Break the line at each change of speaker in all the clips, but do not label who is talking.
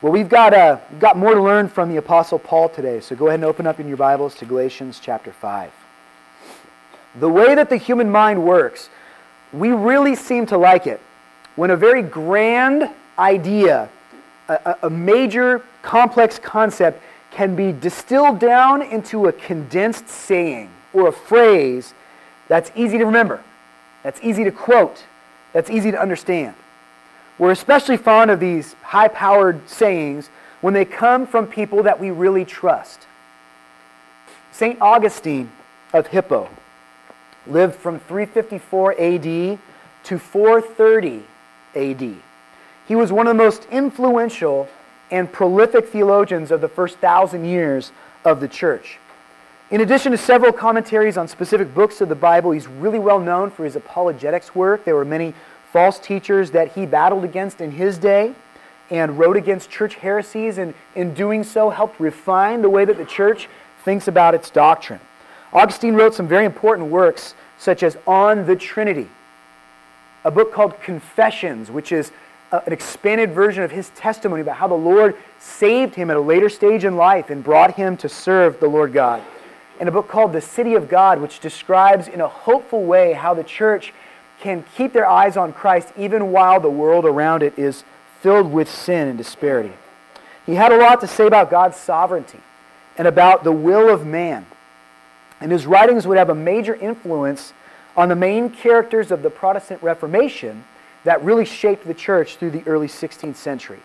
Well, we've got, uh, we've got more to learn from the Apostle Paul today, so go ahead and open up in your Bibles to Galatians chapter 5. The way that the human mind works, we really seem to like it when a very grand idea, a, a major complex concept, can be distilled down into a condensed saying or a phrase that's easy to remember, that's easy to quote, that's easy to understand. We're especially fond of these high powered sayings when they come from people that we really trust. St. Augustine of Hippo lived from 354 AD to 430 AD. He was one of the most influential and prolific theologians of the first thousand years of the church. In addition to several commentaries on specific books of the Bible, he's really well known for his apologetics work. There were many false teachers that he battled against in his day and wrote against church heresies, and in doing so, helped refine the way that the church thinks about its doctrine. Augustine wrote some very important works, such as On the Trinity, a book called Confessions, which is uh, an expanded version of his testimony about how the Lord saved him at a later stage in life and brought him to serve the Lord God. And a book called The City of God, which describes in a hopeful way how the church can keep their eyes on Christ even while the world around it is filled with sin and disparity. He had a lot to say about God's sovereignty and about the will of man. And his writings would have a major influence on the main characters of the Protestant Reformation that really shaped the church through the early 16th century.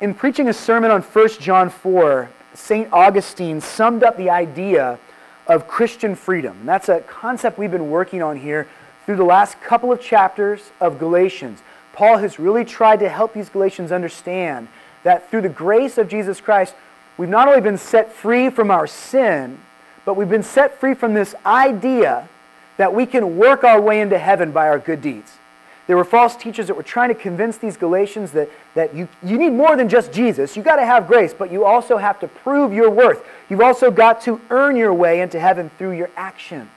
In preaching a sermon on 1 John 4, St. Augustine summed up the idea of Christian freedom. And that's a concept we've been working on here through the last couple of chapters of Galatians. Paul has really tried to help these Galatians understand that through the grace of Jesus Christ, we've not only been set free from our sin, but we've been set free from this idea that we can work our way into heaven by our good deeds. There were false teachers that were trying to convince these Galatians that, that you, you need more than just Jesus. You've got to have grace, but you also have to prove your worth. You've also got to earn your way into heaven through your actions.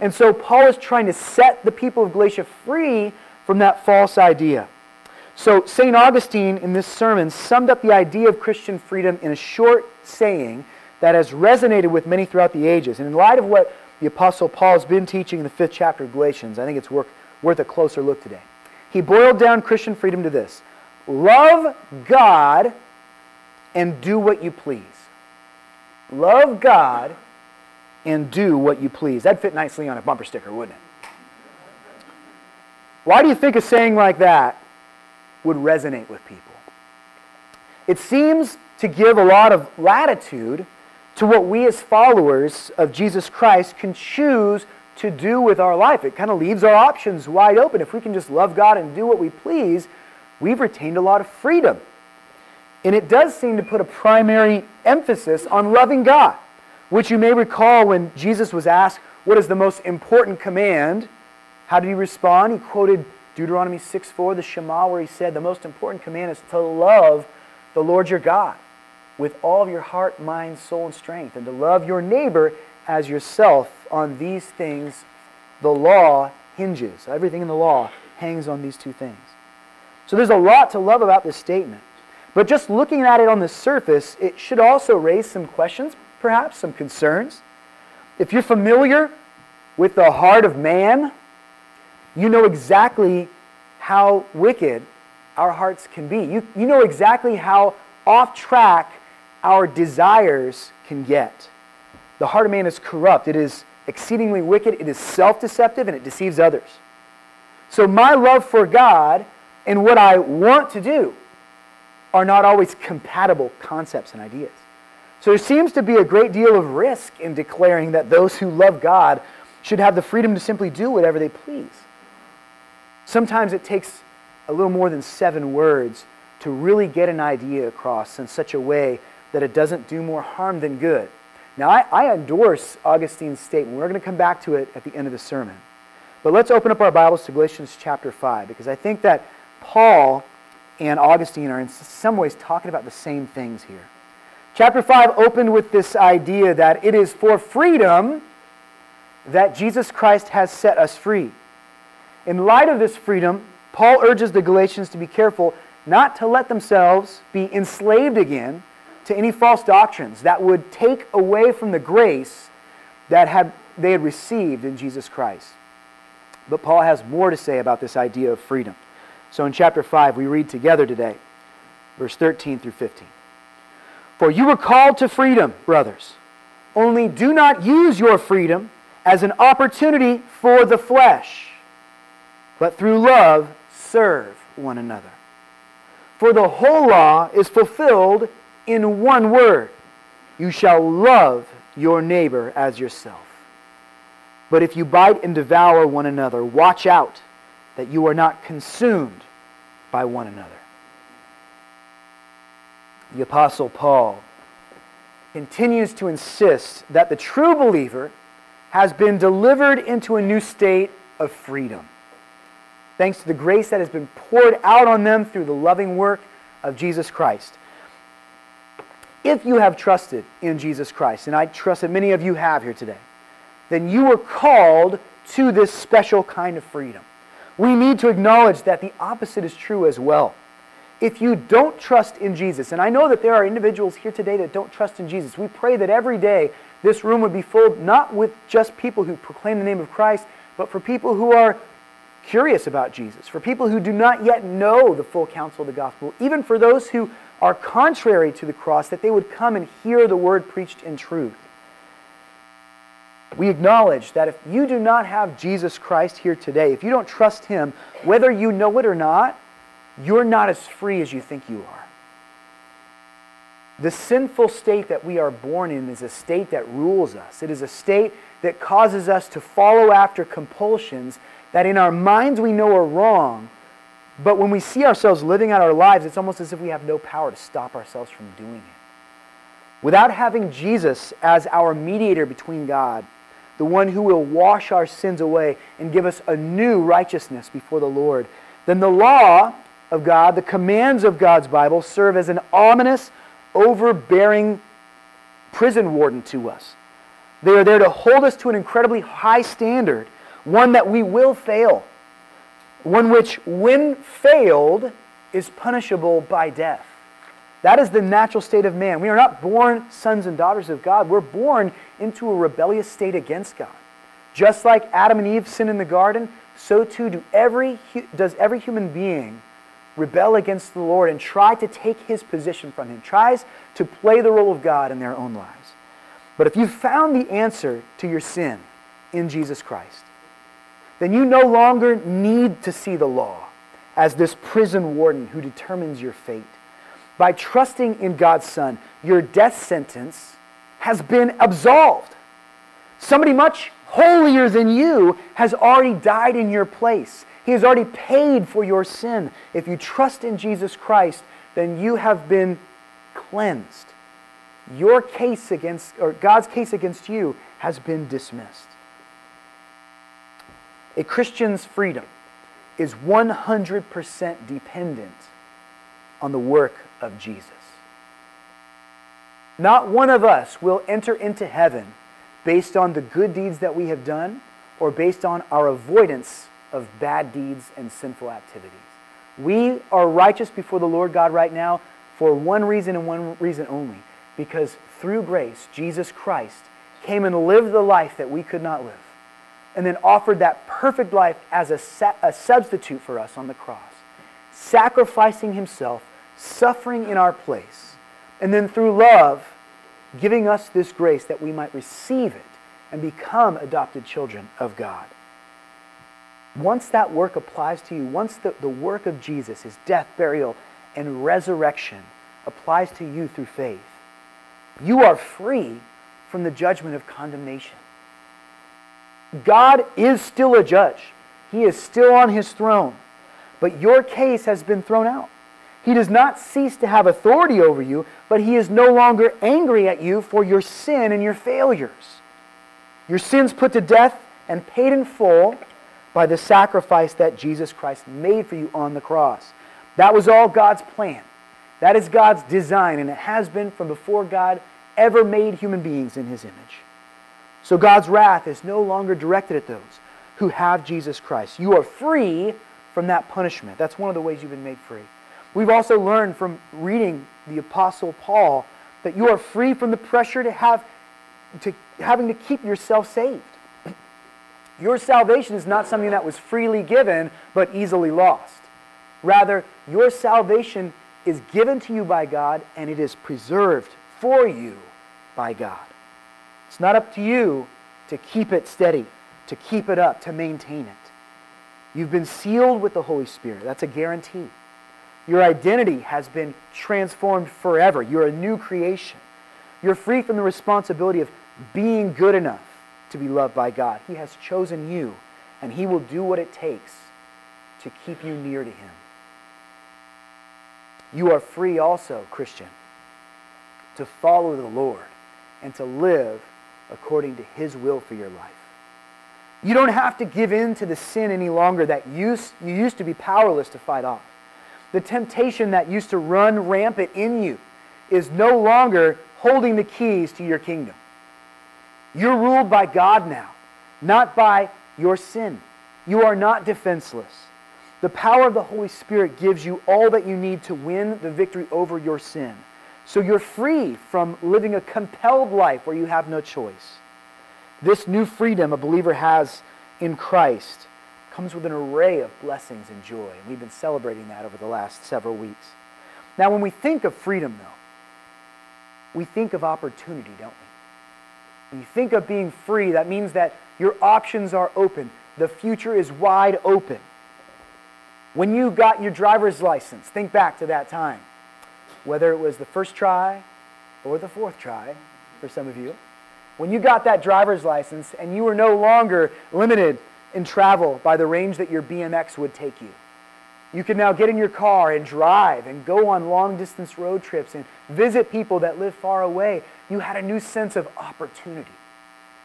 And so Paul is trying to set the people of Galatia free from that false idea. So St. Augustine in this sermon summed up the idea of Christian freedom in a short saying that has resonated with many throughout the ages. And in light of what the Apostle Paul has been teaching in the fifth chapter of Galatians, I think it's worth, worth a closer look today. He boiled down Christian freedom to this love God and do what you please. Love God and do what you please. That'd fit nicely on a bumper sticker, wouldn't it? Why do you think a saying like that would resonate with people? It seems to give a lot of latitude to what we as followers of Jesus Christ can choose to do with our life. It kind of leaves our options wide open. If we can just love God and do what we please, we've retained a lot of freedom. And it does seem to put a primary emphasis on loving God which you may recall when Jesus was asked, What is the most important command? How did he respond? He quoted Deuteronomy 6 4, the Shema, where he said, The most important command is to love the Lord your God with all of your heart, mind, soul, and strength, and to love your neighbor as yourself. On these things, the law hinges. Everything in the law hangs on these two things. So there's a lot to love about this statement. But just looking at it on the surface, it should also raise some questions, perhaps, some concerns. If you're familiar with the heart of man, you know exactly how wicked our hearts can be. You, you know exactly how off track our desires can get. The heart of man is corrupt, it is exceedingly wicked, it is self deceptive, and it deceives others. So, my love for God and what I want to do are not always compatible concepts and ideas. So there seems to be a great deal of risk in declaring that those who love God should have the freedom to simply do whatever they please. Sometimes it takes a little more than seven words to really get an idea across in such a way that it doesn't do more harm than good. Now, I, I endorse Augustine's statement. We're going to come back to it at the end of the sermon. But let's open up our Bibles to Galatians chapter 5 because I think that Paul and Augustine are in some ways talking about the same things here. Chapter 5 opened with this idea that it is for freedom that Jesus Christ has set us free. In light of this freedom, Paul urges the Galatians to be careful not to let themselves be enslaved again to any false doctrines that would take away from the grace that had, they had received in Jesus Christ. But Paul has more to say about this idea of freedom. So in chapter 5, we read together today, verse 13 through 15. For you were called to freedom, brothers. Only do not use your freedom as an opportunity for the flesh, but through love serve one another. For the whole law is fulfilled in one word you shall love your neighbor as yourself. But if you bite and devour one another, watch out that you are not consumed by one another. The Apostle Paul continues to insist that the true believer has been delivered into a new state of freedom. Thanks to the grace that has been poured out on them through the loving work of Jesus Christ. If you have trusted in Jesus Christ, and I trust that many of you have here today, then you are called to this special kind of freedom. We need to acknowledge that the opposite is true as well. If you don't trust in Jesus, and I know that there are individuals here today that don't trust in Jesus, we pray that every day this room would be filled not with just people who proclaim the name of Christ, but for people who are curious about Jesus, for people who do not yet know the full counsel of the gospel, even for those who are contrary to the cross, that they would come and hear the word preached in truth. We acknowledge that if you do not have Jesus Christ here today, if you don't trust Him, whether you know it or not, you're not as free as you think you are. The sinful state that we are born in is a state that rules us. It is a state that causes us to follow after compulsions that in our minds we know are wrong, but when we see ourselves living out our lives, it's almost as if we have no power to stop ourselves from doing it. Without having Jesus as our mediator between God, the one who will wash our sins away and give us a new righteousness before the Lord, then the law of God, the commands of God's Bible, serve as an ominous, overbearing prison warden to us. They are there to hold us to an incredibly high standard, one that we will fail, one which, when failed, is punishable by death. That is the natural state of man. We are not born sons and daughters of God. We're born into a rebellious state against God. Just like Adam and Eve sinned in the garden, so too do every, does every human being rebel against the Lord and try to take his position from him, tries to play the role of God in their own lives. But if you found the answer to your sin in Jesus Christ, then you no longer need to see the law as this prison warden who determines your fate. By trusting in God's Son, your death sentence has been absolved. Somebody much holier than you has already died in your place. He has already paid for your sin. If you trust in Jesus Christ, then you have been cleansed. Your case against, or God's case against you, has been dismissed. A Christian's freedom is 100% dependent on the work of Jesus. Not one of us will enter into heaven based on the good deeds that we have done or based on our avoidance of bad deeds and sinful activities. We are righteous before the Lord God right now for one reason and one reason only because through grace, Jesus Christ came and lived the life that we could not live and then offered that perfect life as a, a substitute for us on the cross, sacrificing himself, suffering in our place, and then through love, giving us this grace that we might receive it and become adopted children of God. Once that work applies to you, once the, the work of Jesus, his death, burial, and resurrection applies to you through faith, you are free from the judgment of condemnation. God is still a judge. He is still on his throne. But your case has been thrown out. He does not cease to have authority over you, but he is no longer angry at you for your sin and your failures. Your sins put to death and paid in full by the sacrifice that Jesus Christ made for you on the cross. That was all God's plan. That is God's design, and it has been from before God ever made human beings in his image. So God's wrath is no longer directed at those who have Jesus Christ. You are free from that punishment. That's one of the ways you've been made free. We've also learned from reading the Apostle Paul that you are free from the pressure to have to having to keep yourself saved. Your salvation is not something that was freely given but easily lost. Rather, your salvation is given to you by God and it is preserved for you by God. It's not up to you to keep it steady, to keep it up, to maintain it. You've been sealed with the Holy Spirit. That's a guarantee. Your identity has been transformed forever. You're a new creation. You're free from the responsibility of being good enough to be loved by God. He has chosen you, and He will do what it takes to keep you near to Him. You are free also, Christian, to follow the Lord and to live according to His will for your life. You don't have to give in to the sin any longer that you used to be powerless to fight off. The temptation that used to run rampant in you is no longer holding the keys to your kingdom. You're ruled by God now, not by your sin. You are not defenseless. The power of the Holy Spirit gives you all that you need to win the victory over your sin. So you're free from living a compelled life where you have no choice. This new freedom a believer has in Christ comes with an array of blessings and joy. And we've been celebrating that over the last several weeks. Now, when we think of freedom, though, we think of opportunity, don't we? When you think of being free, that means that your options are open. The future is wide open. When you got your driver's license, think back to that time whether it was the first try or the fourth try for some of you, when you got that driver's license and you were no longer limited in travel by the range that your BMX would take you. You can now get in your car and drive and go on long distance road trips and visit people that live far away. You had a new sense of opportunity.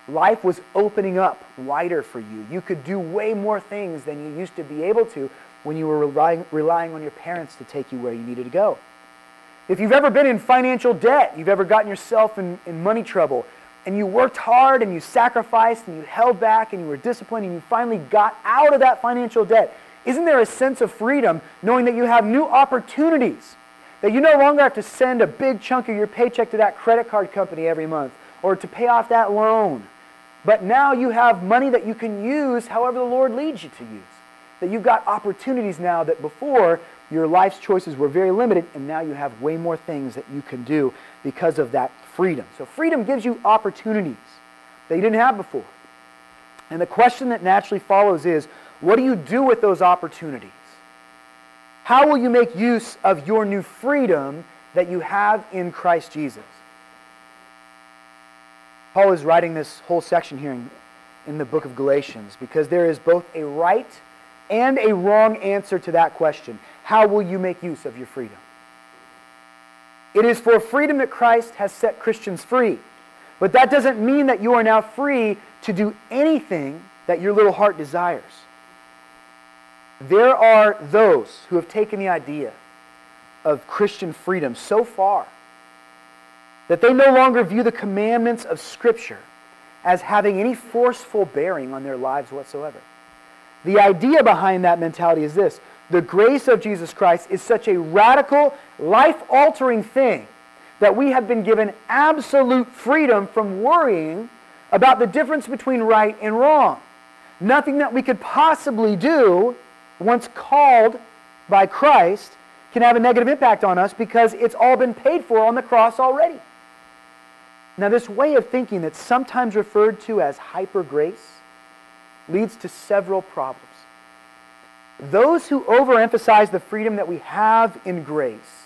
Life was opening up wider for you. You could do way more things than you used to be able to when you were relying, relying on your parents to take you where you needed to go. If you've ever been in financial debt, you've ever gotten yourself in, in money trouble, and you worked hard and you sacrificed and you held back and you were disciplined and you finally got out of that financial debt, isn't there a sense of freedom knowing that you have new opportunities? That you no longer have to send a big chunk of your paycheck to that credit card company every month or to pay off that loan. But now you have money that you can use however the Lord leads you to use. That you've got opportunities now that before your life's choices were very limited, and now you have way more things that you can do because of that freedom. So, freedom gives you opportunities that you didn't have before. And the question that naturally follows is what do you do with those opportunities? How will you make use of your new freedom that you have in Christ Jesus? Paul is writing this whole section here in, in the book of Galatians because there is both a right and a wrong answer to that question. How will you make use of your freedom? It is for freedom that Christ has set Christians free. But that doesn't mean that you are now free to do anything that your little heart desires. There are those who have taken the idea of Christian freedom so far that they no longer view the commandments of Scripture as having any forceful bearing on their lives whatsoever. The idea behind that mentality is this the grace of Jesus Christ is such a radical, life altering thing that we have been given absolute freedom from worrying about the difference between right and wrong. Nothing that we could possibly do once called by Christ can have a negative impact on us because it's all been paid for on the cross already. Now, this way of thinking that's sometimes referred to as hyper grace leads to several problems. Those who overemphasize the freedom that we have in grace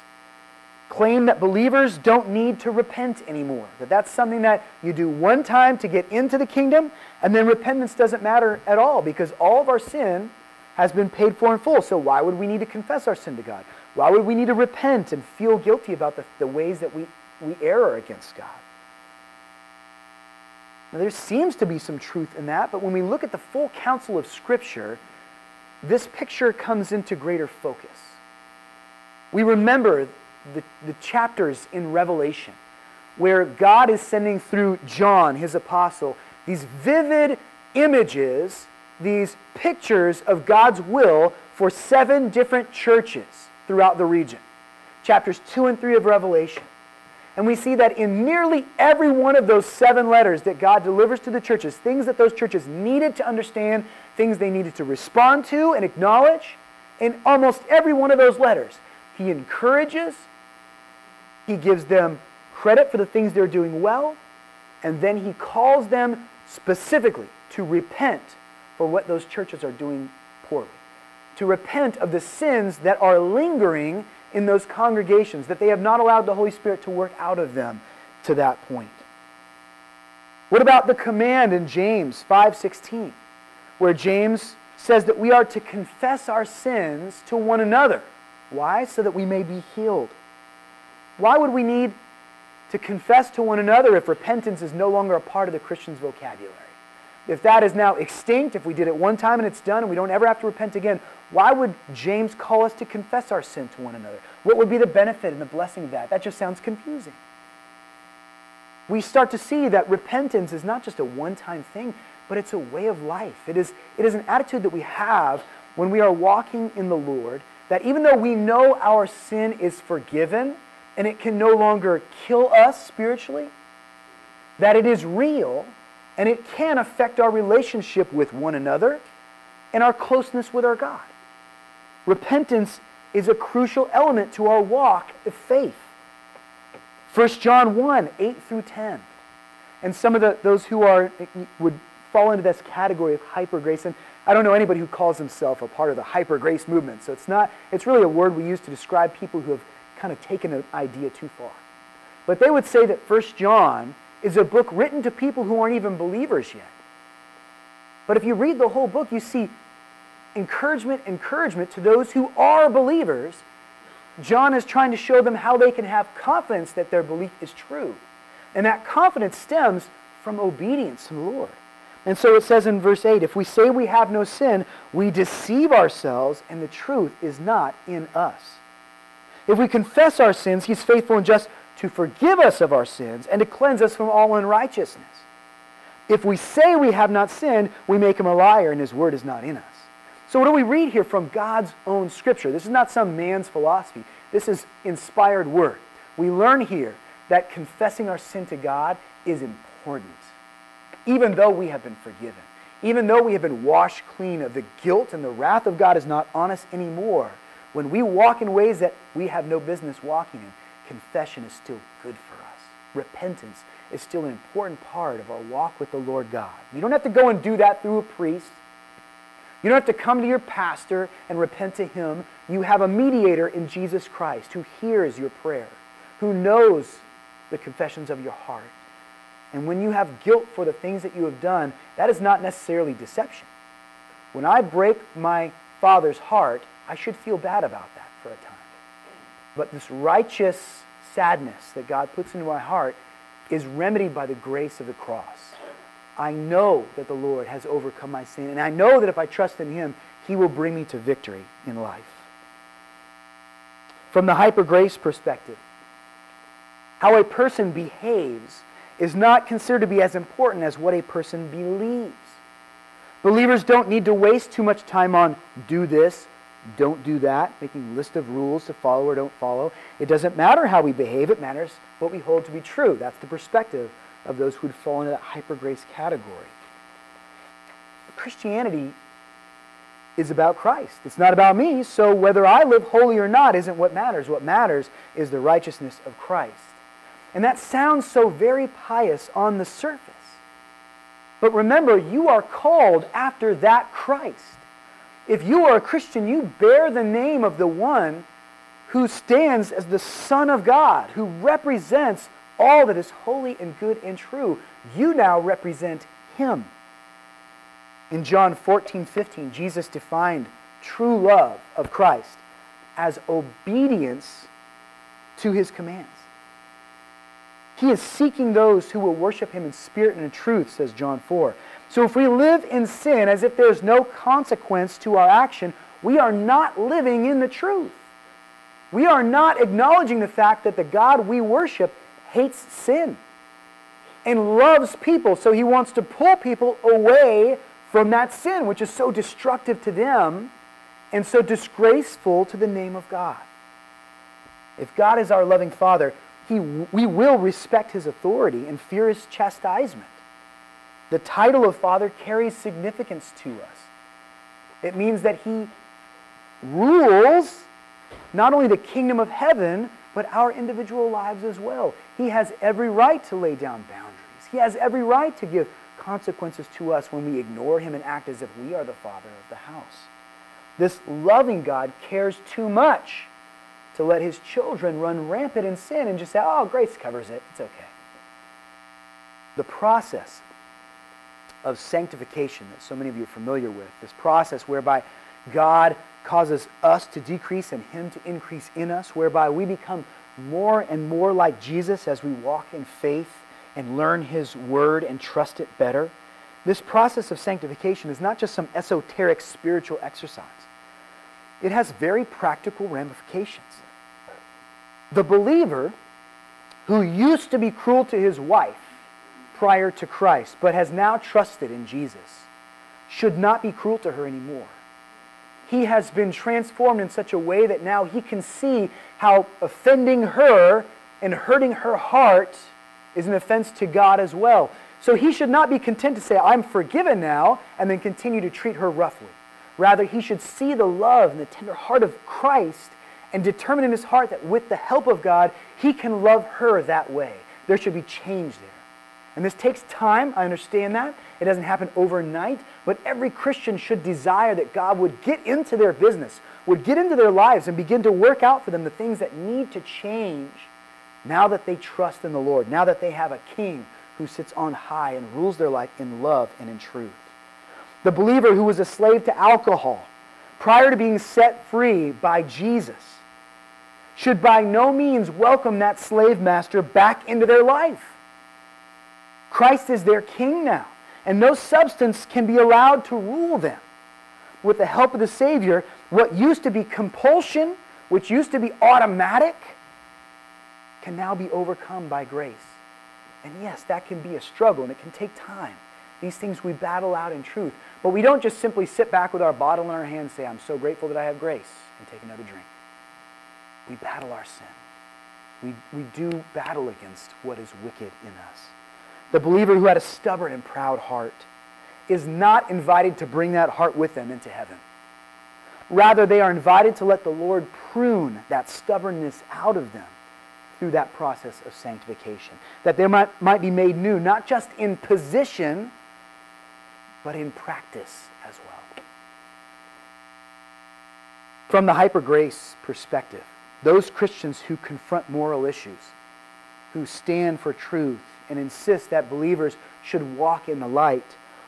claim that believers don't need to repent anymore. That that's something that you do one time to get into the kingdom, and then repentance doesn't matter at all because all of our sin has been paid for in full. So why would we need to confess our sin to God? Why would we need to repent and feel guilty about the, the ways that we, we err against God? Now, there seems to be some truth in that, but when we look at the full counsel of Scripture, this picture comes into greater focus. We remember the, the chapters in Revelation where God is sending through John, his apostle, these vivid images, these pictures of God's will for seven different churches. throughout the region. Chapters 2 and 3 of Revelation. And we see that in nearly every one of those seven letters that God delivers to the churches, things that those churches needed to understand, things they needed to respond to and acknowledge, in almost every one of those letters, He encourages, He gives them credit for the things they're doing well, and then He calls them specifically to repent for what those churches are doing poorly, to repent of the sins that are lingering in those congregations, that they have not allowed the Holy Spirit to work out of them to that point. What about the command in James 5:16, where James says that we are to confess our sins to one another. Why? So that we may be healed. Why would we need to confess to one another if repentance is no longer a part of the Christian's vocabulary? If that is now extinct, if we did it one time and it's done and we don't ever have to repent again, why would James call us to confess our sin to one another? What would be the benefit and the blessing of that? That just sounds confusing. We start to see that repentance is not just a one time thing, but it's a way of life. It is, it is an attitude that we have when we are walking in the Lord, that even though we know our sin is forgiven and it can no longer kill us spiritually, that it is real and it can affect our relationship with one another and our closeness with our God. Repentance is a crucial element to our walk of faith. 1 John 1 8 through 10. And some of the, those who are would fall into this category of hyper grace. And I don't know anybody who calls himself a part of the hyper grace movement. So it's not, it's really a word we use to describe people who have kind of taken an idea too far. But they would say that 1 John is a book written to people who aren't even believers yet. But if you read the whole book, you see encouragement, encouragement to those who are believers. John is trying to show them how they can have confidence that their belief is true. And that confidence stems from obedience to the Lord. And so it says in verse 8 if we say we have no sin, we deceive ourselves, and the truth is not in us. If we confess our sins, he's faithful and just to forgive us of our sins and to cleanse us from all unrighteousness. If we say we have not sinned, we make him a liar and his word is not in us. So, what do we read here from God's own scripture? This is not some man's philosophy, this is inspired word. We learn here that confessing our sin to God is important, even though we have been forgiven. Even though we have been washed clean of the guilt and the wrath of God is not on us anymore, when we walk in ways that we have no business walking in, confession is still good for us. Repentance is still an important part of our walk with the Lord God. You don't have to go and do that through a priest. You don't have to come to your pastor and repent to him. You have a mediator in Jesus Christ who hears your prayer, who knows the confessions of your heart. And when you have guilt for the things that you have done, that is not necessarily deception. When I break my father's heart, I should feel bad about that. But this righteous sadness that God puts into my heart is remedied by the grace of the cross. I know that the Lord has overcome my sin, and I know that if I trust in Him, He will bring me to victory in life. From the hyper grace perspective, how a person behaves is not considered to be as important as what a person believes. Believers don't need to waste too much time on do this, don't do that, making a list of rules to follow or don't follow. It doesn't matter how we behave, it matters what we hold to be true. That's the perspective of those who would fall into that hyper grace category. Christianity is about Christ. It's not about me, so whether I live holy or not isn't what matters. What matters is the righteousness of Christ. And that sounds so very pious on the surface. But remember, you are called after that Christ. If you are a Christian, you bear the name of the one who stands as the Son of God, who represents all that is holy and good and true. You now represent him. In John 14, 15, Jesus defined true love of Christ as obedience to his commands. He is seeking those who will worship him in spirit and in truth, says John 4. So if we live in sin as if there's no consequence to our action, we are not living in the truth. We are not acknowledging the fact that the God we worship hates sin and loves people. So he wants to pull people away from that sin, which is so destructive to them and so disgraceful to the name of God. If God is our loving Father, he, we will respect his authority and fear his chastisement. The title of Father carries significance to us. It means that he rules not only the kingdom of heaven, but our individual lives as well. He has every right to lay down boundaries. He has every right to give consequences to us when we ignore him and act as if we are the father of the house. This loving God cares too much to let his children run rampant in sin and just say, oh, grace covers it. It's okay. The process of sanctification that so many of you are familiar with, this process whereby God causes us to decrease and him to increase in us, whereby we become more and more like Jesus as we walk in faith and learn his word and trust it better. This process of sanctification is not just some esoteric spiritual exercise. It has very practical ramifications. The believer who used to be cruel to his wife prior to Christ, but has now trusted in Jesus, should not be cruel to her anymore. He has been transformed in such a way that now he can see how offending her and hurting her heart is an offense to God as well. So he should not be content to say, I'm forgiven now, and then continue to treat her roughly. Rather, he should see the love and the tender heart of Christ and determine in his heart that with the help of God, he can love her that way. There should be change there. And this takes time, I understand that. It doesn't happen overnight, but every Christian should desire that God would get into their business, would get into their lives, and begin to work out for them the things that need to change now that they trust in the Lord, now that they have a king who sits on high and rules their life in love and in truth. The believer who was a slave to alcohol prior to being set free by Jesus should by no means welcome that slave master back into their life. Christ is their king now, and no substance can be allowed to rule them. With the help of the Savior, what used to be compulsion, which used to be automatic, can now be overcome by grace. And yes, that can be a struggle and it can take time. These things we battle out in truth. But we don't just simply sit back with our bottle in our hand and say, I'm so grateful that I have grace, and take another drink. We battle our sin. We, we do battle against what is wicked in us. The believer who had a stubborn and proud heart is not invited to bring that heart with them into heaven. Rather, they are invited to let the Lord prune that stubbornness out of them through that process of sanctification. That they might, might be made new, not just in position, but in practice as well. From the hyper grace perspective, those Christians who confront moral issues, who stand for truth, and insist that believers should walk in the light,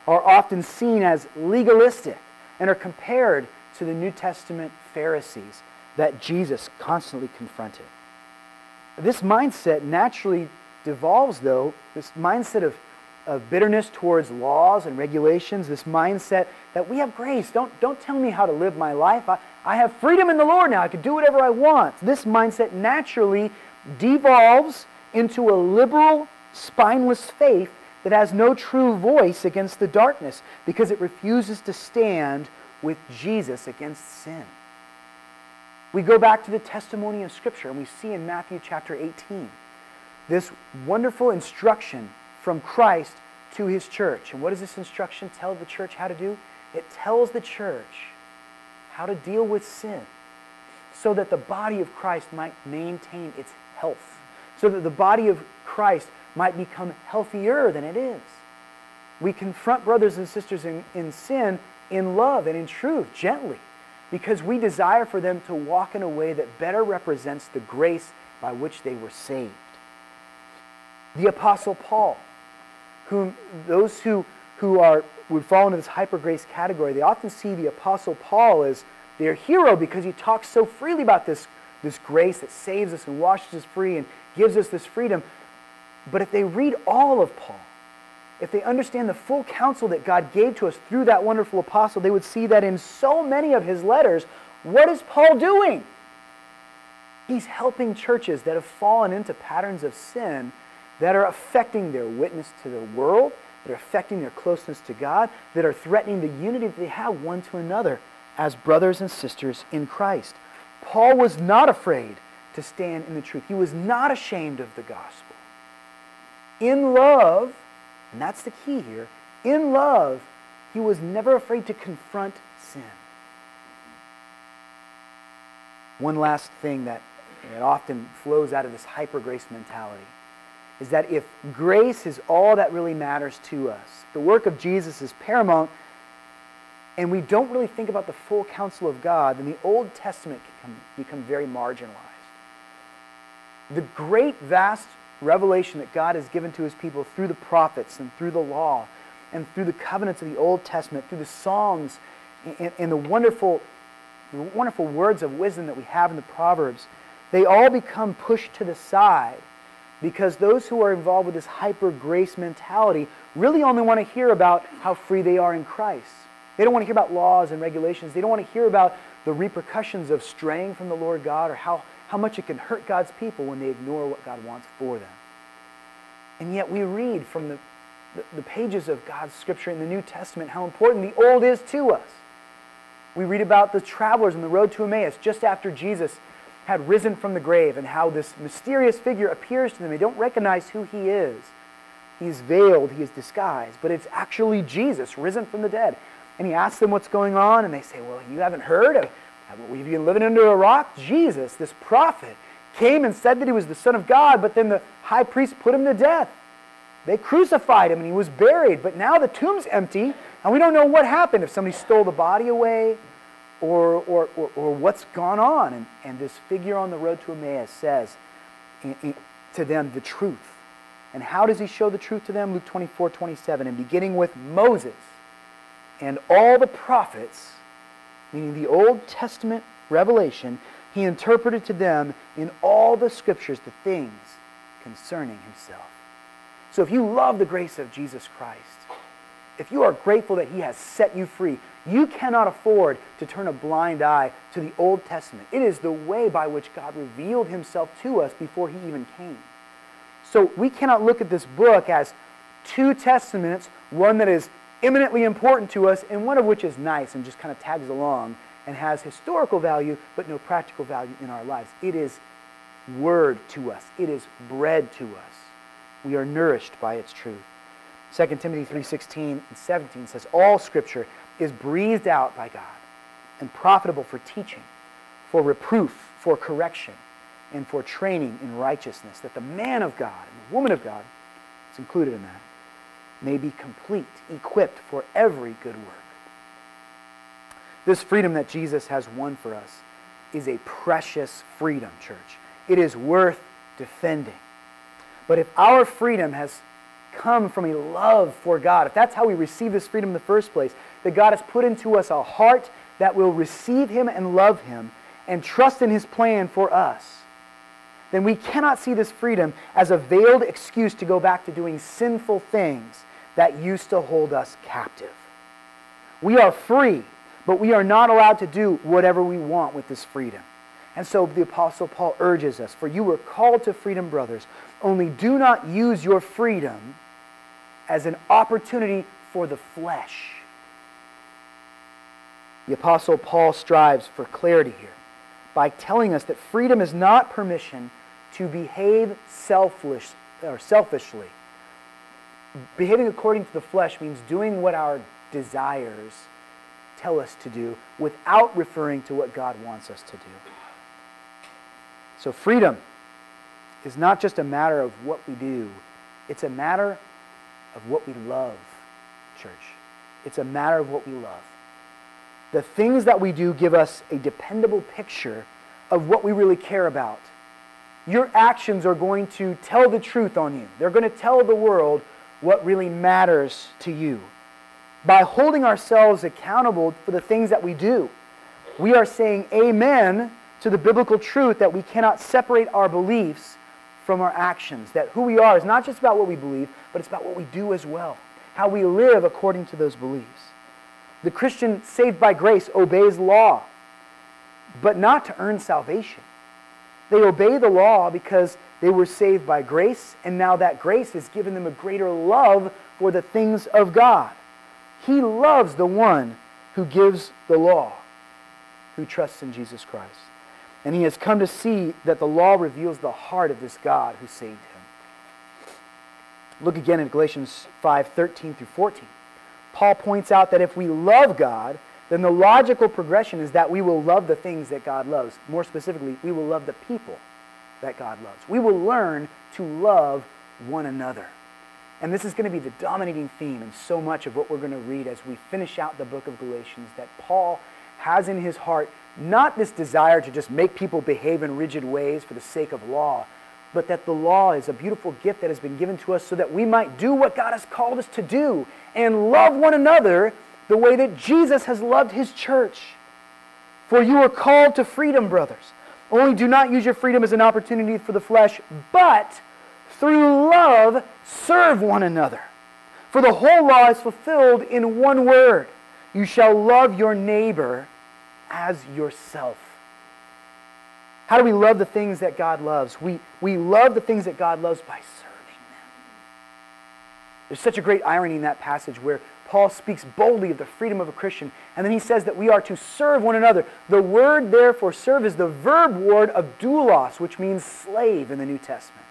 are often seen as legalistic and are compared to the New Testament Pharisees that Jesus constantly confronted. This mindset naturally devolves, though, this mindset of, of bitterness towards laws and regulations, this mindset that we have grace. Don't, don't tell me how to live my life. I, I have freedom in the Lord now. I can do whatever I want. This mindset naturally devolves into a liberal, spineless faith that has no true voice against the darkness because it refuses to stand with Jesus against sin. We go back to the testimony of Scripture and we see in Matthew chapter 18 this wonderful instruction from Christ to his church. And what does this instruction tell the church how to do? It tells the church how to deal with sin so that the body of Christ might maintain its health, so that the body of Christ might become healthier than it is. We confront brothers and sisters in, in sin in love and in truth, gently because we desire for them to walk in a way that better represents the grace by which they were saved. The Apostle Paul, whom those who, who are, would fall into this hyper grace category, they often see the Apostle Paul as their hero because he talks so freely about this, this grace that saves us and washes us free and gives us this freedom. But if they read all of Paul, if they understand the full counsel that God gave to us through that wonderful apostle, they would see that in so many of his letters, what is Paul doing? He's helping churches that have fallen into patterns of sin that are affecting their witness to the world, that are affecting their closeness to God, that are threatening the unity that they have one to another as brothers and sisters in Christ. Paul was not afraid to stand in the truth. He was not ashamed of the gospel. In love, and that's the key here, in love, he was never afraid to confront sin. One last thing that, that often flows out of this hyper grace mentality is that if grace is all that really matters to us, the work of Jesus is paramount, and we don't really think about the full counsel of God, then the Old Testament can become very marginalized. The great, vast revelation that God has given to his people through the prophets and through the law and through the covenants of the Old Testament, through the Psalms and, and the wonderful, the wonderful words of wisdom that we have in the Proverbs, they all become pushed to the side because those who are involved with this hyper grace mentality really only want to hear about how free they are in Christ. They don't want to hear about laws and regulations. They don't want to hear about the repercussions of straying from the Lord God or how, how much it can hurt God's people when they ignore what God wants for them. And yet we read from the, the, the pages of God's scripture in the New Testament how important the old is to us. We read about the travelers on the road to Emmaus just after Jesus had risen from the grave and how this mysterious figure appears to them. They don't recognize who he is. He's veiled, he is disguised, but it's actually Jesus risen from the dead. And he asks them what's going on, and they say, Well, you haven't heard? You been living under a rock? Jesus, this prophet, came and said that he was the Son of God, but then the high priest put him to death. They crucified him and he was buried, but now the tomb's empty, and we don't know what happened if somebody stole the body away or, or, or, or what's gone on. And, and this figure on the road to Emmaus says to them the truth. And how does he show the truth to them? Luke 24 27. And beginning with Moses and all the prophets, meaning the Old Testament revelation, he interpreted to them in all the scriptures the things concerning himself. So if you love the grace of Jesus Christ, if you are grateful that he has set you free, you cannot afford to turn a blind eye to the Old Testament. It is the way by which God revealed himself to us before he even came. So we cannot look at this book as two testaments, one that is eminently important to us, and one of which is nice and just kind of tags along and has historical value but no practical value in our lives. It is word to us, it is bread to us. We are nourished by its truth. 2 Timothy 3:16 and 17 says all scripture is breathed out by God and profitable for teaching, for reproof, for correction, and for training in righteousness, that the man of God and the woman of God, is included in that, may be complete, equipped for every good work. This freedom that Jesus has won for us is a precious freedom, church. It is worth defending. But if our freedom has come from a love for God, if that's how we receive this freedom in the first place, that God has put into us a heart that will receive Him and love Him and trust in His plan for us, then we cannot see this freedom as a veiled excuse to go back to doing sinful things that used to hold us captive. We are free, but we are not allowed to do whatever we want with this freedom. And so the Apostle Paul urges us For you were called to freedom, brothers, only do not use your freedom as an opportunity for the flesh. The Apostle Paul strives for clarity here by telling us that freedom is not permission to behave selfish, or selfishly behaving according to the flesh means doing what our desires tell us to do without referring to what God wants us to do. So, freedom is not just a matter of what we do, it's a matter of what we love, church. It's a matter of what we love. The things that we do give us a dependable picture of what we really care about. Your actions are going to tell the truth on you. They're going to tell the world what really matters to you. By holding ourselves accountable for the things that we do, we are saying amen to the biblical truth that we cannot separate our beliefs from our actions. That who we are is not just about what we believe, but it's about what we do as well, how we live according to those beliefs. The Christian saved by grace obeys law, but not to earn salvation. They obey the law because they were saved by grace, and now that grace has given them a greater love for the things of God. He loves the one who gives the law, who trusts in Jesus Christ. And he has come to see that the law reveals the heart of this God who saved him. Look again in Galatians 5 13 through 14. Paul points out that if we love God, then the logical progression is that we will love the things that God loves. More specifically, we will love the people that God loves. We will learn to love one another. And this is going to be the dominating theme in so much of what we're going to read as we finish out the book of Galatians that Paul has in his heart not this desire to just make people behave in rigid ways for the sake of law, but that the law is a beautiful gift that has been given to us so that we might do what God has called us to do and love one another the way that Jesus has loved his church. For you are called to freedom, brothers. Only do not use your freedom as an opportunity for the flesh, but through love serve one another. For the whole law is fulfilled in one word you shall love your neighbor as yourself. How do we love the things that God loves? We, we love the things that God loves by serving them. There's such a great irony in that passage where Paul speaks boldly of the freedom of a Christian, and then he says that we are to serve one another. The word there for serve is the verb word of doulos, which means slave in the New Testament.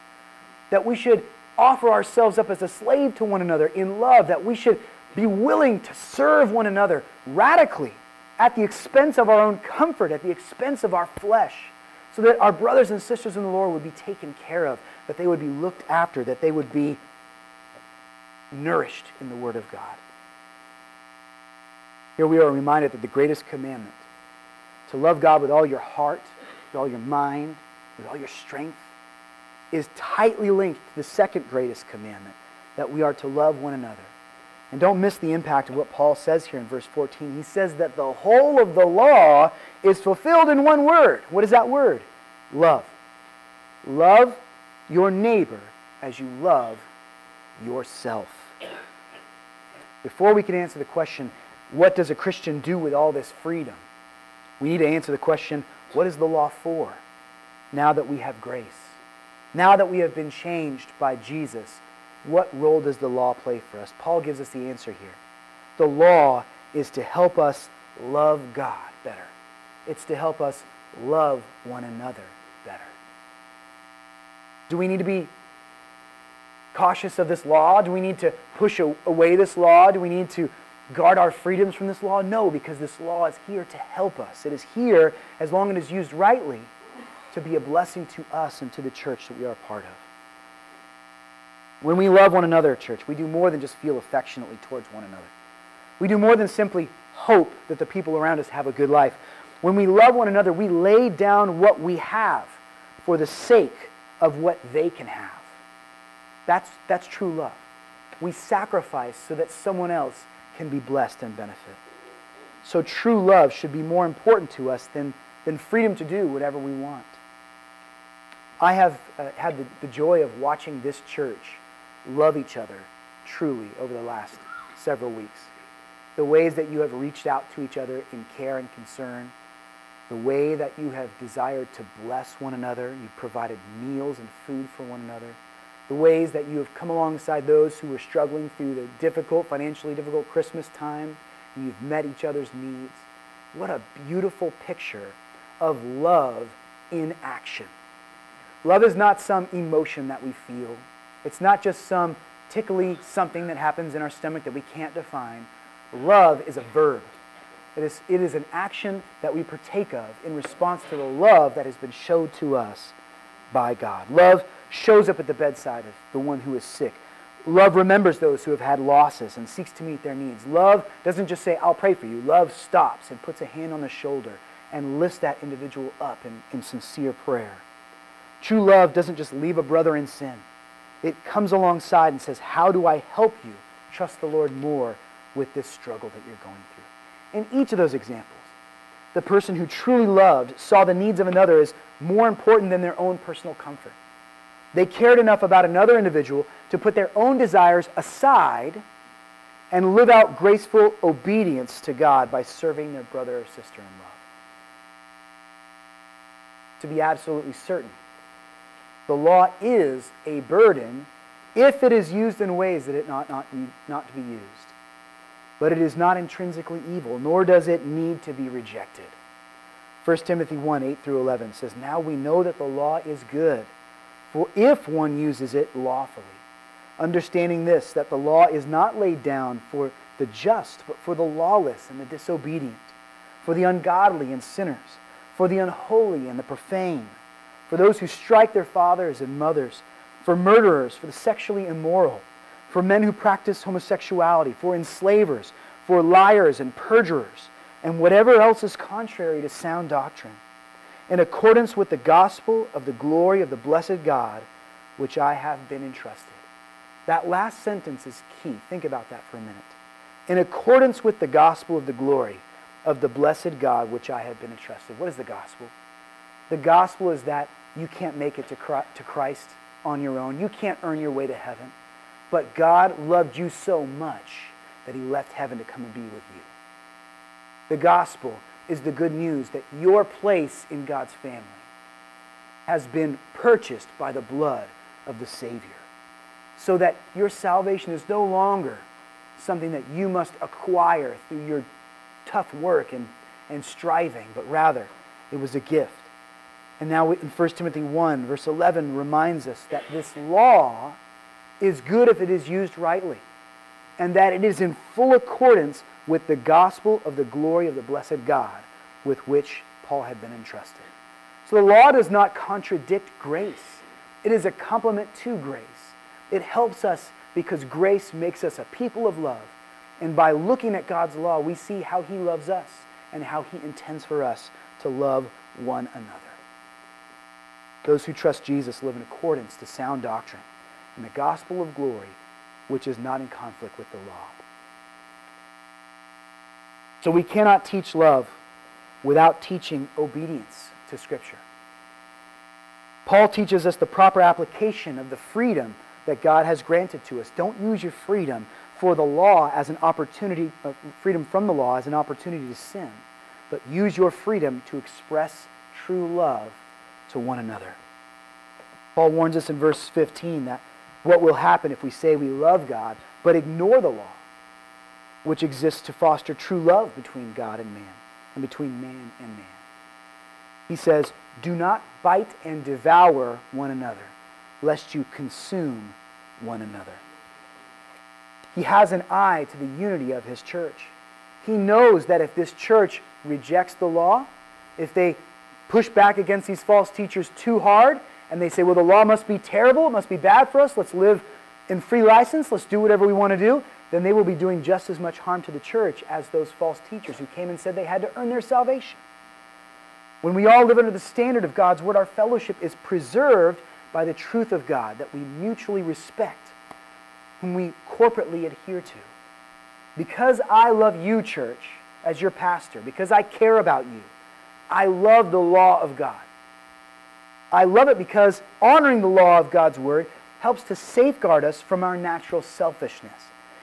That we should offer ourselves up as a slave to one another in love, that we should be willing to serve one another radically at the expense of our own comfort, at the expense of our flesh, so that our brothers and sisters in the Lord would be taken care of, that they would be looked after, that they would be nourished in the Word of God. Here we are reminded that the greatest commandment, to love God with all your heart, with all your mind, with all your strength, is tightly linked to the second greatest commandment, that we are to love one another. And don't miss the impact of what Paul says here in verse 14. He says that the whole of the law is fulfilled in one word. What is that word? Love. Love your neighbor as you love yourself. Before we can answer the question, what does a Christian do with all this freedom? We need to answer the question what is the law for now that we have grace? Now that we have been changed by Jesus, what role does the law play for us? Paul gives us the answer here. The law is to help us love God better, it's to help us love one another better. Do we need to be cautious of this law? Do we need to push away this law? Do we need to guard our freedoms from this law? No, because this law is here to help us. It is here, as long as it is used rightly, to be a blessing to us and to the church that we are a part of. When we love one another, church, we do more than just feel affectionately towards one another. We do more than simply hope that the people around us have a good life. When we love one another, we lay down what we have for the sake of what they can have. That's, that's true love. We sacrifice so that someone else can be blessed and benefit. So true love should be more important to us than, than freedom to do whatever we want. I have uh, had the, the joy of watching this church love each other truly over the last several weeks. The ways that you have reached out to each other in care and concern, the way that you have desired to bless one another, you've provided meals and food for one another the ways that you have come alongside those who are struggling through the difficult, financially difficult Christmas time, and you've met each other's needs. What a beautiful picture of love in action. Love is not some emotion that we feel. It's not just some tickly something that happens in our stomach that we can't define. Love is a verb. It is, it is an action that we partake of in response to the love that has been showed to us by God. Love shows up at the bedside of the one who is sick. Love remembers those who have had losses and seeks to meet their needs. Love doesn't just say, I'll pray for you. Love stops and puts a hand on the shoulder and lifts that individual up in, in sincere prayer. True love doesn't just leave a brother in sin. It comes alongside and says, How do I help you trust the Lord more with this struggle that you're going through? In each of those examples, the person who truly loved saw the needs of another as more important than their own personal comfort. They cared enough about another individual to put their own desires aside and live out graceful obedience to God by serving their brother or sister in love. To be absolutely certain, the law is a burden if it is used in ways that it not, not, not to be used. But it is not intrinsically evil, nor does it need to be rejected. 1 Timothy 1 8 through 11 says, Now we know that the law is good, if one uses it lawfully. Understanding this, that the law is not laid down for the just, but for the lawless and the disobedient, for the ungodly and sinners, for the unholy and the profane, for those who strike their fathers and mothers, for murderers, for the sexually immoral, for men who practice homosexuality, for enslavers, for liars and perjurers and whatever else is contrary to sound doctrine, in accordance with the gospel of the glory of the blessed God, which I have been entrusted. That last sentence is key. Think about that for a minute. In accordance with the gospel of the glory of the blessed God, which I have been entrusted. What is the gospel? The gospel is that you can't make it to Christ on your own. You can't earn your way to heaven. But God loved you so much that he left heaven to come and be with you. The gospel is the good news that your place in God's family has been purchased by the blood of the Savior. So that your salvation is no longer something that you must acquire through your tough work and, and striving, but rather it was a gift. And now in 1 Timothy 1, verse 11, reminds us that this law is good if it is used rightly, and that it is in full accordance with the gospel of the glory of the blessed God with which Paul had been entrusted. So the law does not contradict grace, it is a complement to grace. It helps us because grace makes us a people of love. And by looking at God's law, we see how He loves us and how He intends for us to love one another. Those who trust Jesus live in accordance to sound doctrine and the gospel of glory, which is not in conflict with the law. So we cannot teach love without teaching obedience to Scripture. Paul teaches us the proper application of the freedom that God has granted to us. Don't use your freedom for the law as an opportunity, uh, freedom from the law as an opportunity to sin, but use your freedom to express true love to one another. Paul warns us in verse 15 that what will happen if we say we love God but ignore the law which exists to foster true love between God and man, and between man and man. He says, Do not bite and devour one another, lest you consume one another. He has an eye to the unity of his church. He knows that if this church rejects the law, if they push back against these false teachers too hard, and they say, well, the law must be terrible, it must be bad for us, let's live in free license, let's do whatever we want to do, then they will be doing just as much harm to the church as those false teachers who came and said they had to earn their salvation. When we all live under the standard of God's word, our fellowship is preserved by the truth of God that we mutually respect, whom we corporately adhere to. Because I love you, church, as your pastor, because I care about you, I love the law of God. I love it because honoring the law of God's word helps to safeguard us from our natural selfishness.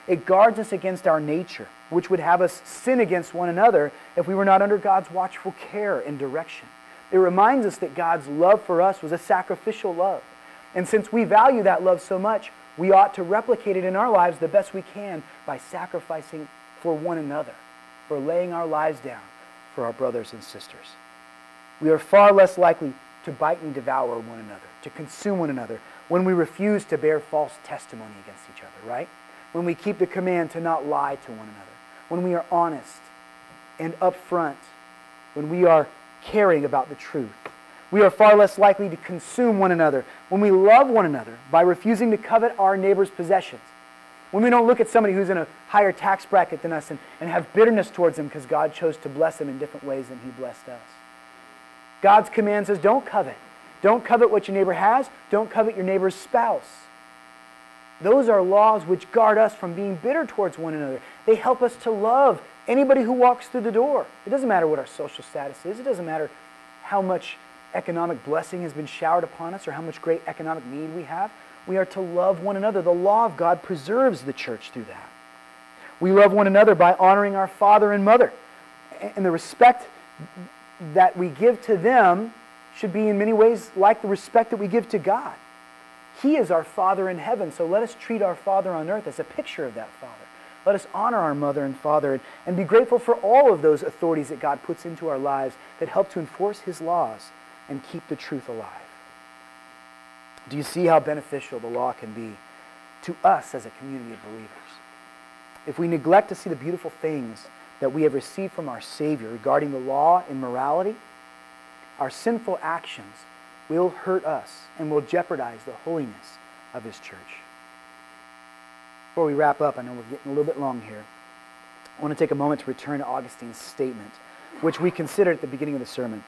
It guards us against our nature, which would have us sin against one another if we were not under God's watchful care and direction. It reminds us that God's love for us was a sacrificial love. And since we value that love so much, we ought to replicate it in our lives the best we can by sacrificing for one another, for laying our lives down for our brothers and sisters. We are far less likely to bite and devour one another, to consume one another, when we refuse to bear false testimony against each other, right? When we keep the command to not lie to one another, when we are honest and upfront, when we are caring about the truth. We are far less likely to consume one another when we love one another by refusing to covet our neighbor's possessions. When we don't look at somebody who's in a higher tax bracket than us and, and have bitterness towards them because God chose to bless them in different ways than He blessed us. God's command says don't covet. Don't covet what your neighbor has. Don't covet your neighbor's spouse. Those are laws which guard us from being bitter towards one another. They help us to love anybody who walks through the door. It doesn't matter what our social status is, it doesn't matter how much economic blessing has been showered upon us or how much great economic need we have. We are to love one another. The law of God preserves the church through that. We love one another by honoring our father and mother. And the respect that we give to them should be in many ways like the respect that we give to God. He is our Father in heaven, so let us treat our Father on earth as a picture of that Father. Let us honor our mother and father and, and be grateful for all of those authorities that God puts into our lives that help to enforce his laws and keep the truth alive. Do you see how beneficial the law can be to us as a community of believers? If we neglect to see the beautiful things that we have received from our Savior regarding the law and morality, our sinful actions will hurt us and will jeopardize the holiness of His church. Before we wrap up, I know we're getting a little bit long here. I want to take a moment to return to Augustine's statement, which we considered at the beginning of the sermon.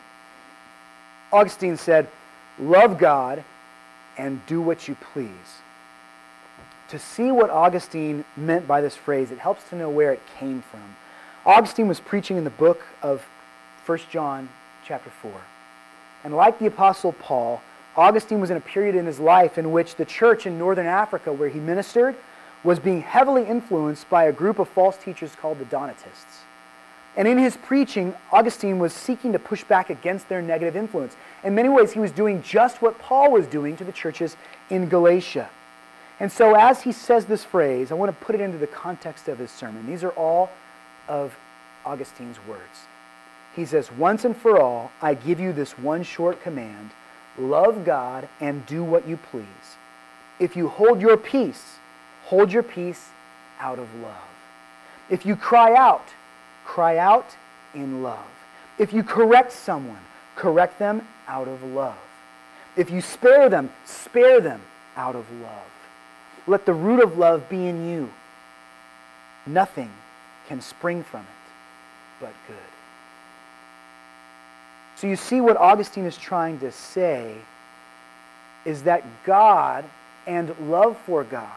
Augustine said, Love God and do what you please. To see what Augustine meant by this phrase, it helps to know where it came from. Augustine was preaching in the book of 1 John chapter 4. And like the apostle Paul, Augustine was in a period in his life in which the church in northern Africa where he ministered was being heavily influenced by a group of false teachers called the Donatists. And in his preaching, Augustine was seeking to push back against their negative influence. In many ways, he was doing just what Paul was doing to the churches in Galatia. And so, as he says this phrase, I want to put it into the context of his sermon. These are all of Augustine's words. He says, Once and for all, I give you this one short command love God and do what you please. If you hold your peace, hold your peace out of love. If you cry out, cry out in love. If you correct someone, correct them out of love. If you spare them, spare them out of love. Let the root of love be in you. Nothing can spring from it but good. So you see what Augustine is trying to say is that God and love for God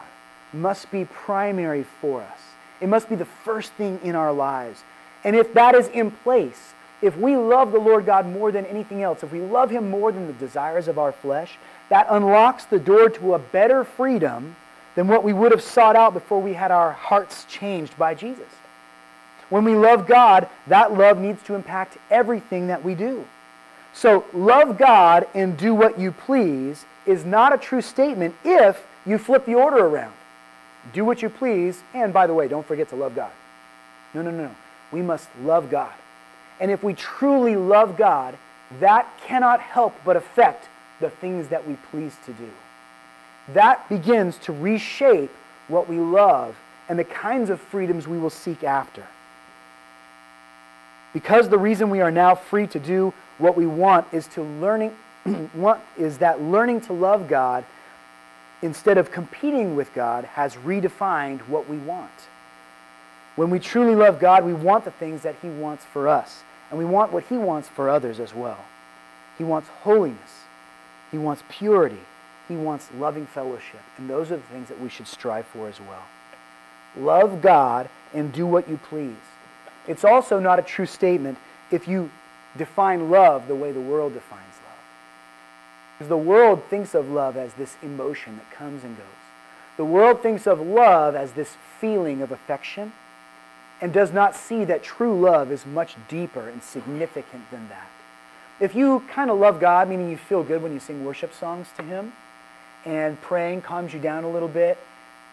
must be primary for us. It must be the first thing in our lives. And if that is in place, if we love the Lord God more than anything else, if we love Him more than the desires of our flesh, that unlocks the door to a better freedom than what we would have sought out before we had our hearts changed by Jesus. When we love God, that love needs to impact everything that we do. So, love God and do what you please is not a true statement if you flip the order around. Do what you please, and by the way, don't forget to love God. No, no, no, no. We must love God. And if we truly love God, that cannot help but affect the things that we please to do. That begins to reshape what we love and the kinds of freedoms we will seek after. Because the reason we are now free to do what we want is to learning is that learning to love God instead of competing with God has redefined what we want. When we truly love God, we want the things that he wants for us, and we want what he wants for others as well. He wants holiness. He wants purity. He wants loving fellowship, and those are the things that we should strive for as well. Love God and do what you please. It's also not a true statement if you define love the way the world defines love. Because the world thinks of love as this emotion that comes and goes. The world thinks of love as this feeling of affection and does not see that true love is much deeper and significant than that. If you kind of love God, meaning you feel good when you sing worship songs to Him, and praying calms you down a little bit,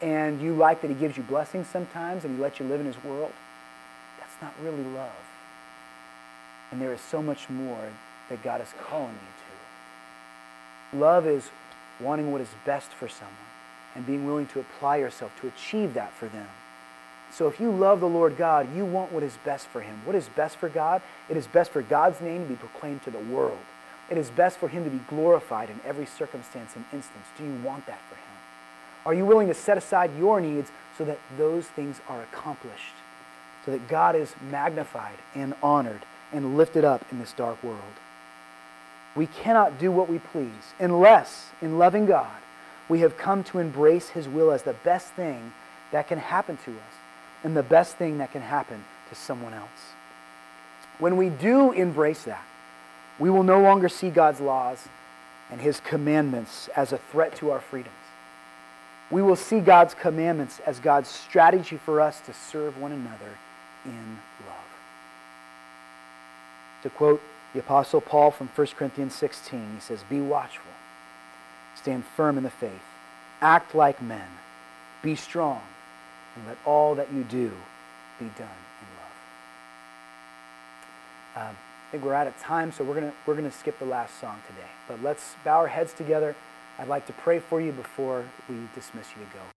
and you like that He gives you blessings sometimes and He lets you live in His world, that's not really love. And there is so much more that God is calling you to. Love is wanting what is best for someone and being willing to apply yourself to achieve that for them. So if you love the Lord God, you want what is best for him. What is best for God? It is best for God's name to be proclaimed to the world. It is best for him to be glorified in every circumstance and instance. Do you want that for him? Are you willing to set aside your needs so that those things are accomplished? So that God is magnified and honored and lifted up in this dark world. We cannot do what we please unless, in loving God, we have come to embrace His will as the best thing that can happen to us and the best thing that can happen to someone else. When we do embrace that, we will no longer see God's laws and His commandments as a threat to our freedoms. We will see God's commandments as God's strategy for us to serve one another in love. To quote the Apostle Paul from 1 Corinthians 16, he says, Be watchful, stand firm in the faith, act like men, be strong, and let all that you do be done in love. Um, I think we're out of time, so we're going we're gonna skip the last song today. But let's bow our heads together. I'd like to pray for you before we dismiss you to go.